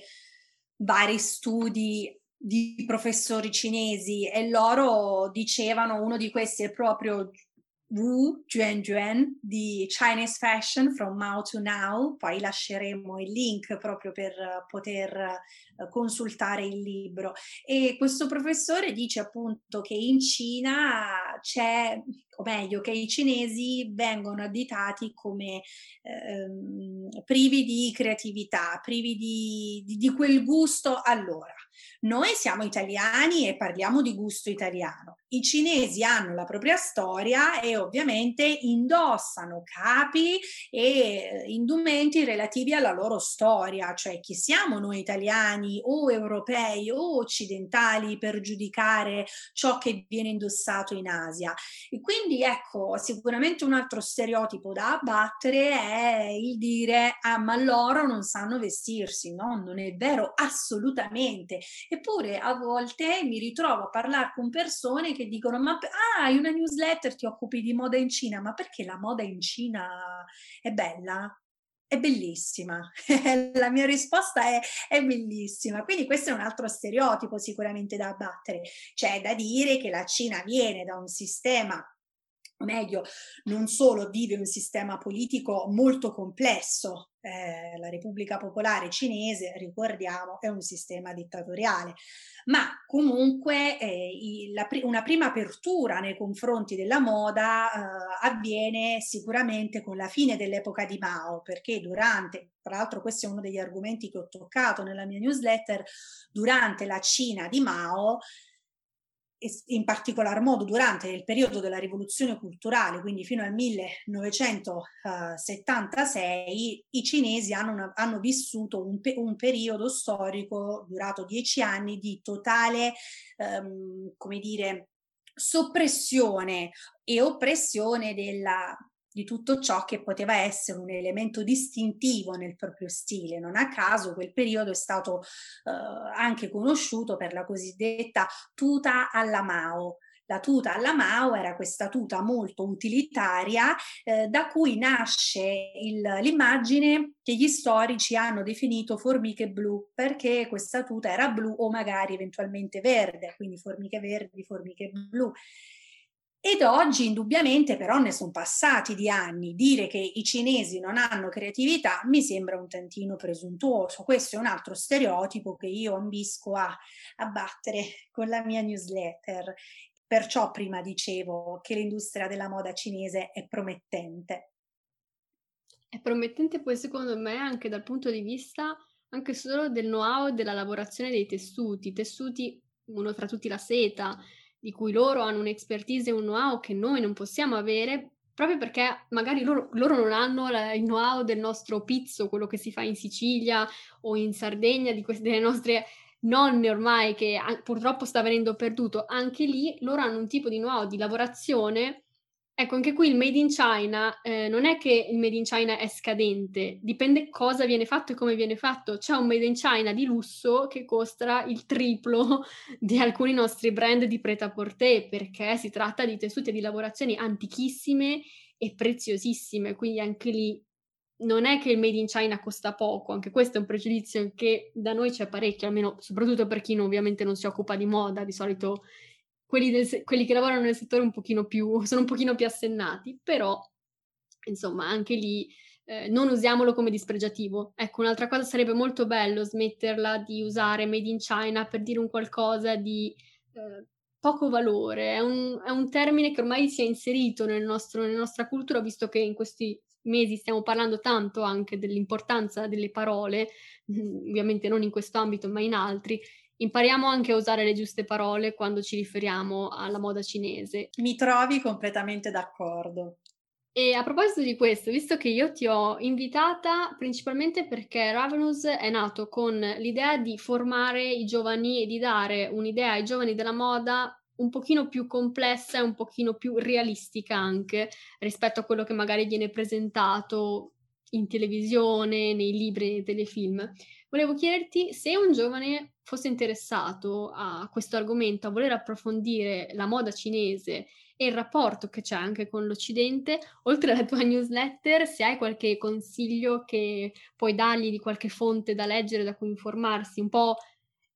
vari studi di professori cinesi e loro dicevano uno di questi è proprio Wu Juan di Chinese Fashion From Mao to Now, poi lasceremo il link proprio per poter eh, consultare il libro. E questo professore dice appunto che in Cina c'è, o meglio, che i cinesi vengono additati come ehm, privi di creatività, privi di, di, di quel gusto allora. Noi siamo italiani e parliamo di gusto italiano. I cinesi hanno la propria storia e ovviamente indossano capi e indumenti relativi alla loro storia, cioè chi siamo noi italiani o europei o occidentali per giudicare ciò che viene indossato in Asia. E quindi ecco, sicuramente un altro stereotipo da abbattere è il dire ah ma loro non sanno vestirsi, no, non è vero assolutamente. Eppure a volte mi ritrovo a parlare con persone che dicono: Ma ah, hai una newsletter, ti occupi di moda in Cina, ma perché la moda in Cina è bella? È bellissima. la mia risposta è, è bellissima. Quindi questo è un altro stereotipo sicuramente da abbattere. C'è da dire che la Cina viene da un sistema o meglio, non solo vive un sistema politico molto complesso, eh, la Repubblica Popolare Cinese, ricordiamo, è un sistema dittatoriale, ma comunque eh, i, la, una prima apertura nei confronti della moda eh, avviene sicuramente con la fine dell'epoca di Mao, perché durante, tra l'altro questo è uno degli argomenti che ho toccato nella mia newsletter, durante la Cina di Mao, in particolar modo durante il periodo della rivoluzione culturale, quindi fino al 1976, i cinesi hanno, una, hanno vissuto un, un, periodo storico durato dieci anni di totale, um, come dire, soppressione e oppressione della di tutto ciò che poteva essere un elemento distintivo nel proprio stile. Non a caso quel periodo è stato eh, anche conosciuto per la cosiddetta tuta alla Mao. La tuta alla Mao era questa tuta molto utilitaria eh, da cui nasce il, l'immagine che gli storici hanno definito formiche blu perché questa tuta era blu o magari eventualmente verde, quindi formiche verdi, formiche blu. Ed oggi indubbiamente però ne sono passati di anni. Dire che i cinesi non hanno creatività mi sembra un tantino presuntuoso. Questo è un altro stereotipo che io ambisco a abbattere con la mia newsletter. Perciò prima dicevo che l'industria della moda cinese è promettente. È promettente poi secondo me anche dal punto di vista anche solo del know-how della lavorazione dei tessuti. Tessuti, uno tra tutti la seta, di cui loro hanno un'expertise e un know-how che noi non possiamo avere, proprio perché magari loro, loro non hanno la, il know-how del nostro pizzo, quello che si fa in Sicilia o in Sardegna, di queste, delle nostre nonne ormai che purtroppo sta venendo perduto. Anche lì loro hanno un tipo di know-how di lavorazione Ecco, anche qui il made in China eh, non è che il made in China è scadente, dipende cosa viene fatto e come viene fatto. C'è un made in China di lusso che costa il triplo di alcuni nostri brand di pret-à-porter perché si tratta di tessuti e di lavorazioni antichissime e preziosissime, quindi anche lì non è che il made in China costa poco, anche questo è un pregiudizio che da noi c'è parecchio, almeno soprattutto per chi non, ovviamente non si occupa di moda, di solito quelli, del, quelli, che lavorano nel settore un pochino più, sono un pochino più assennati, però insomma anche lì eh, non usiamolo come dispregiativo. Ecco, un'altra cosa sarebbe molto bello smetterla di usare Made in China per dire un qualcosa di eh, poco valore, è un, è un, termine che ormai si è inserito nel nostro, nella nostra cultura, visto che in questi mesi stiamo parlando tanto anche dell'importanza delle parole, ovviamente non in questo ambito ma in altri, impariamo anche a usare le giuste parole quando ci riferiamo alla moda cinese. Mi trovi completamente d'accordo. E a proposito di questo, visto che io ti ho invitata principalmente perché Ravenous è nato con l'idea di formare i giovani e di dare un'idea ai giovani della moda un pochino più complessa e un pochino più realistica anche rispetto a quello che magari viene presentato in televisione, nei libri, nei telefilm. Volevo chiederti se un giovane fosse interessato a questo argomento, a voler approfondire la moda cinese e il rapporto che c'è anche con l'Occidente, oltre alla tua newsletter, se hai qualche consiglio che puoi dargli di qualche fonte da leggere, da cui informarsi, un po'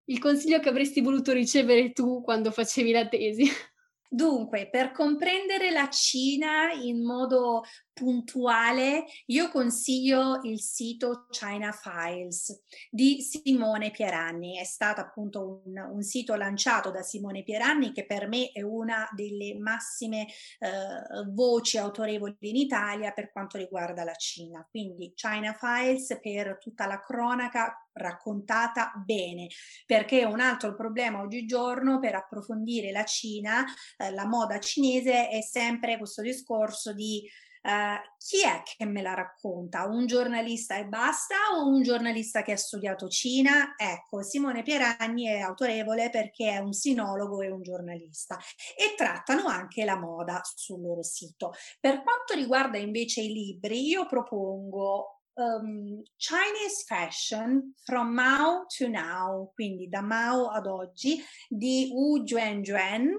il consiglio che avresti voluto ricevere tu quando facevi la tesi. Dunque, per comprendere la Cina in modo puntuale, io consiglio il sito China Files di Simone Pieranni. È stato appunto un, un sito lanciato da Simone Pieranni che per me è una delle massime eh, voci autorevoli in Italia per quanto riguarda la Cina. Quindi China Files per tutta la cronaca raccontata bene, perché un altro problema oggigiorno per approfondire la Cina, eh, la moda cinese è sempre questo discorso di Uh, chi è che me la racconta? Un giornalista e basta o un giornalista che ha studiato Cina? Ecco, Simone Pieragni è autorevole perché è un sinologo e un giornalista e trattano anche la moda sul loro sito. Per quanto riguarda invece i libri, io propongo um, Chinese Fashion from Mao to Now, quindi da Mao ad oggi, di Wu Juanjuan,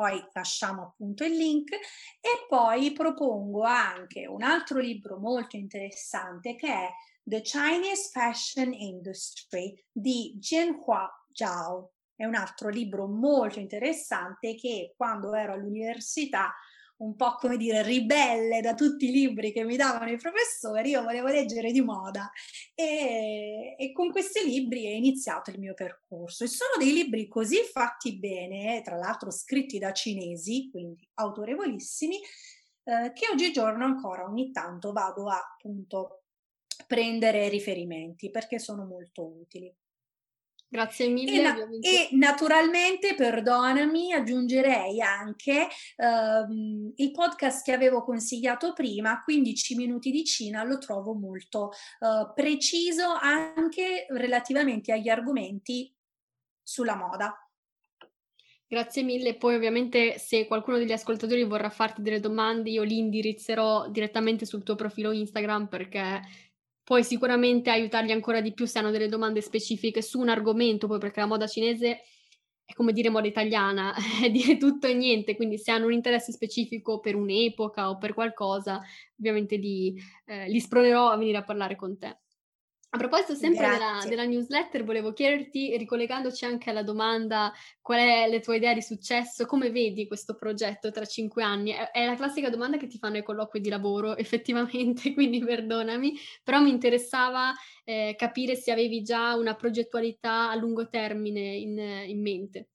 poi lasciamo appunto il link e poi propongo anche un altro libro molto interessante che è The Chinese Fashion Industry di Jianhua Zhao. È un altro libro molto interessante che quando ero all'università un po' come dire ribelle da tutti i libri che mi davano i professori, io volevo leggere di moda e, e, con questi libri è iniziato il mio percorso. E sono dei libri così fatti bene, tra l'altro scritti da cinesi, quindi autorevolissimi, eh, che oggigiorno ancora ogni tanto vado a appunto prendere riferimenti perché sono molto utili. Grazie mille. E, na- e, naturalmente, perdonami, aggiungerei anche um, il podcast che avevo consigliato prima, 15 minuti di Cina, lo trovo molto uh, preciso anche relativamente agli argomenti sulla moda. Grazie mille. Poi ovviamente se qualcuno degli ascoltatori vorrà farti delle domande, io li indirizzerò direttamente sul tuo profilo Instagram perché puoi sicuramente aiutarli ancora di più se hanno delle domande specifiche su un argomento, poi perché la moda cinese è come dire moda italiana, è dire tutto e niente, quindi se hanno un interesse specifico per un'epoca o per qualcosa, ovviamente li, eh, li spronerò a venire a parlare con te. A proposito sempre della, della, newsletter, volevo chiederti, ricollegandoci anche alla domanda qual è la tua idea di successo, come vedi questo progetto tra cinque anni? È, è la classica domanda che ti fanno ai colloqui di lavoro, effettivamente, quindi perdonami, però mi interessava eh, capire se avevi già una progettualità a lungo termine in, in mente.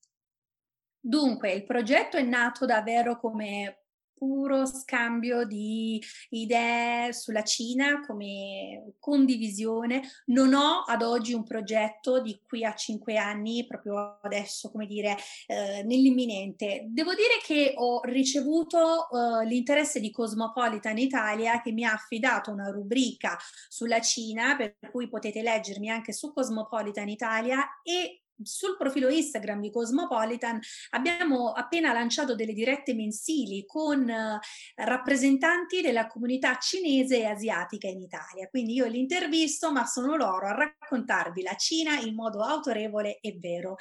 Dunque, il progetto è nato davvero come puro scambio di idee sulla Cina come condivisione. Non ho ad oggi un progetto di qui a cinque anni, proprio adesso, come dire, eh, nell'imminente. Devo dire che ho ricevuto eh, l'interesse di Cosmopolitan Italia che mi ha affidato una rubrica sulla Cina, per cui potete leggermi anche su Cosmopolitan Italia e sul profilo Instagram di Cosmopolitan abbiamo appena lanciato delle dirette mensili con uh, rappresentanti della comunità cinese e asiatica in Italia. Quindi io li intervisto, ma sono loro a raccontarvi la Cina in modo autorevole e vero.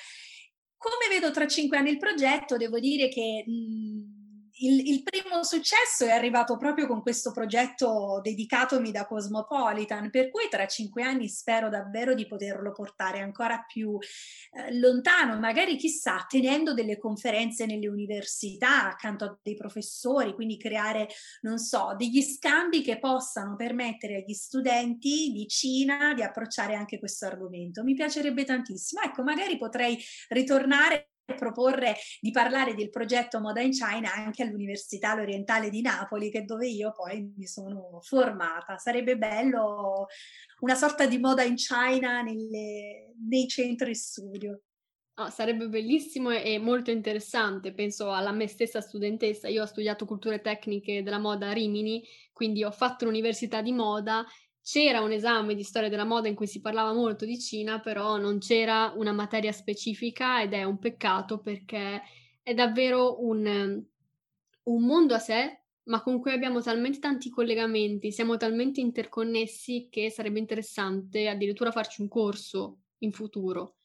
Come vedo tra cinque anni il progetto, devo dire che mh, mm, il, il, primo successo è arrivato proprio con questo progetto dedicatomi da Cosmopolitan, per cui tra cinque anni spero davvero di poterlo portare ancora più eh, lontano, magari chissà, tenendo delle conferenze nelle università accanto a dei professori, quindi creare, non so, degli scambi che possano permettere agli studenti di Cina di approcciare anche questo argomento. Mi piacerebbe tantissimo. Ecco, magari potrei ritornare proporre di parlare del progetto Moda in China anche all'Università L'Orientale di Napoli, che è dove io poi mi sono formata. Sarebbe bello una sorta di moda in China nelle, nei centri studio. Oh, sarebbe bellissimo e molto interessante, penso alla me stessa studentessa, io ho studiato culture tecniche della moda a Rimini, quindi ho fatto l'università di moda, c'era un esame di storia della moda in cui si parlava molto di Cina, però non c'era una materia specifica ed è un peccato perché è davvero un, un mondo a sé, ma con cui abbiamo talmente tanti collegamenti, siamo talmente interconnessi che sarebbe interessante addirittura farci un corso in futuro.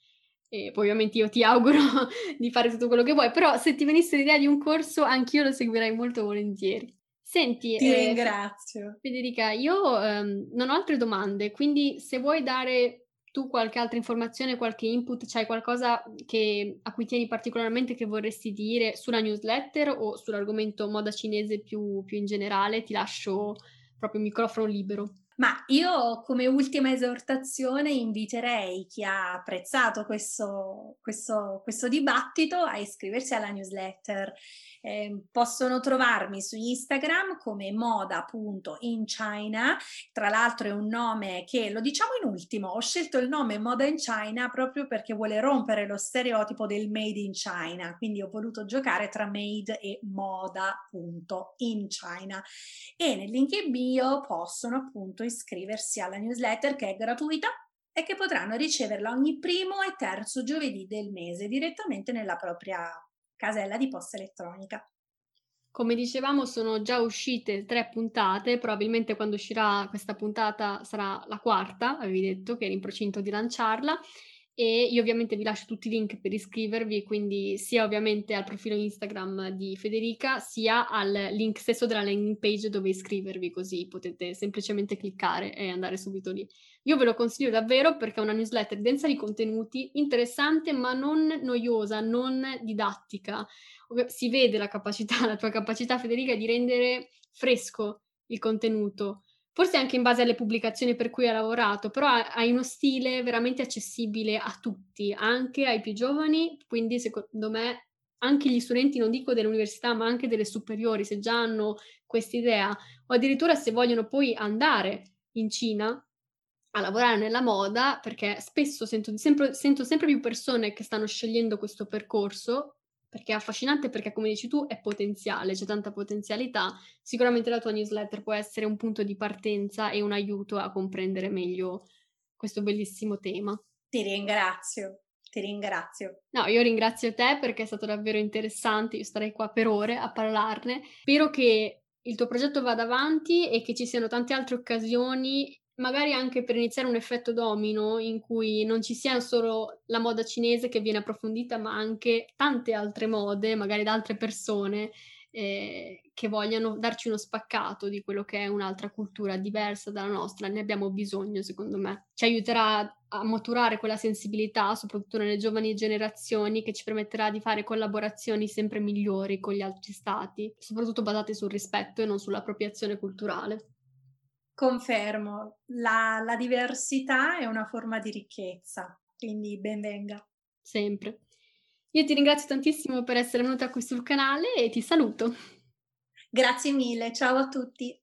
E poi ovviamente io ti auguro di fare tutto quello che vuoi, però se ti venisse l'idea di un corso, anch'io lo seguirei molto volentieri. Senti, ti eh, ringrazio. Federica, io ehm, non ho altre domande, quindi se vuoi dare tu qualche altra informazione, qualche input, c'hai qualcosa che, a cui tieni particolarmente che vorresti dire sulla newsletter o sull'argomento moda cinese più, più in generale, ti lascio proprio il microfono libero. Ma io come ultima esortazione inviterei chi ha apprezzato questo, questo, questo dibattito a iscriversi alla newsletter. Eh, possono trovarmi su Instagram come moda.inchina, tra l'altro è un nome che lo diciamo in ultimo, ho scelto il nome Moda in China proprio perché vuole rompere lo stereotipo del made in China, quindi ho voluto giocare tra made e moda.in China e nel link in bio possono appunto iscriversi alla newsletter che è gratuita e che potranno riceverla ogni primo e terzo giovedì del mese direttamente nella propria casella di posta elettronica. Come dicevamo, sono già uscite tre puntate, probabilmente quando uscirà questa puntata sarà la quarta, avevi detto che eri in procinto di lanciarla e io ovviamente vi lascio tutti i link per iscrivervi, quindi sia ovviamente al profilo Instagram di Federica, sia al link stesso della landing page dove iscrivervi, così potete semplicemente cliccare e andare subito lì. Io ve lo consiglio davvero perché è una newsletter densa di contenuti, interessante ma non noiosa, non didattica. Si vede la capacità, la tua capacità Federica di rendere fresco il contenuto forse anche in base alle pubblicazioni per cui hai lavorato, però hai uno stile veramente accessibile a tutti, anche ai più giovani, quindi secondo me anche gli studenti, non dico dell'università, ma anche delle superiori, se già hanno quest'idea, o addirittura se vogliono poi andare in Cina a lavorare nella moda, perché spesso sento sempre, sento sempre più persone che stanno scegliendo questo percorso perché è affascinante perché come dici tu è potenziale, c'è tanta potenzialità, sicuramente la tua newsletter può essere un punto di partenza e un aiuto a comprendere meglio questo bellissimo tema. Ti ringrazio, ti ringrazio. No, io ringrazio te perché è stato davvero interessante, io starei qua per ore a parlarne. Spero che il tuo progetto vada avanti e che ci siano tante altre occasioni magari anche per iniziare un effetto domino in cui non ci sia solo la moda cinese che viene approfondita, ma anche tante altre mode, magari da altre persone eh, che vogliano darci uno spaccato di quello che è un'altra cultura diversa dalla nostra. Ne abbiamo bisogno, secondo me. Ci aiuterà a maturare quella sensibilità, soprattutto nelle giovani generazioni, che ci permetterà di fare collaborazioni sempre migliori con gli altri stati, soprattutto basate sul rispetto e non sull'appropriazione culturale. Confermo, la, la diversità è una forma di ricchezza, quindi benvenga. Sempre. Io ti ringrazio tantissimo per essere venuta qui sul canale e ti saluto. Grazie mille, ciao a tutti.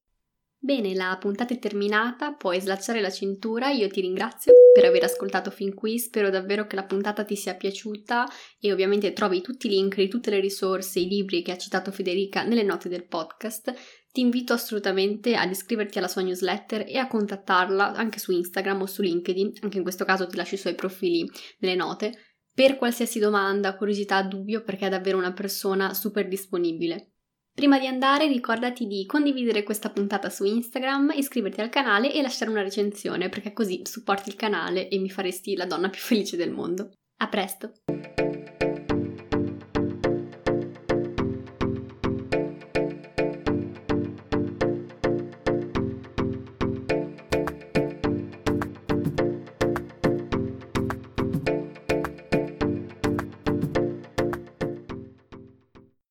Bene, la puntata è terminata, puoi slacciare la cintura, io ti ringrazio per aver ascoltato fin qui, spero davvero che la puntata ti sia piaciuta e ovviamente trovi tutti i link di tutte le risorse, i libri che ha citato Federica nelle note del podcast. Ti invito assolutamente ad iscriverti alla sua newsletter e a contattarla anche su Instagram o su LinkedIn, anche in questo caso ti lascio i suoi profili nelle note, per qualsiasi domanda, curiosità, dubbio, perché è davvero una persona super disponibile. Prima di andare ricordati di condividere questa puntata su Instagram, iscriverti al canale e lasciare una recensione perché così supporti il canale e mi faresti la donna più felice del mondo. A presto!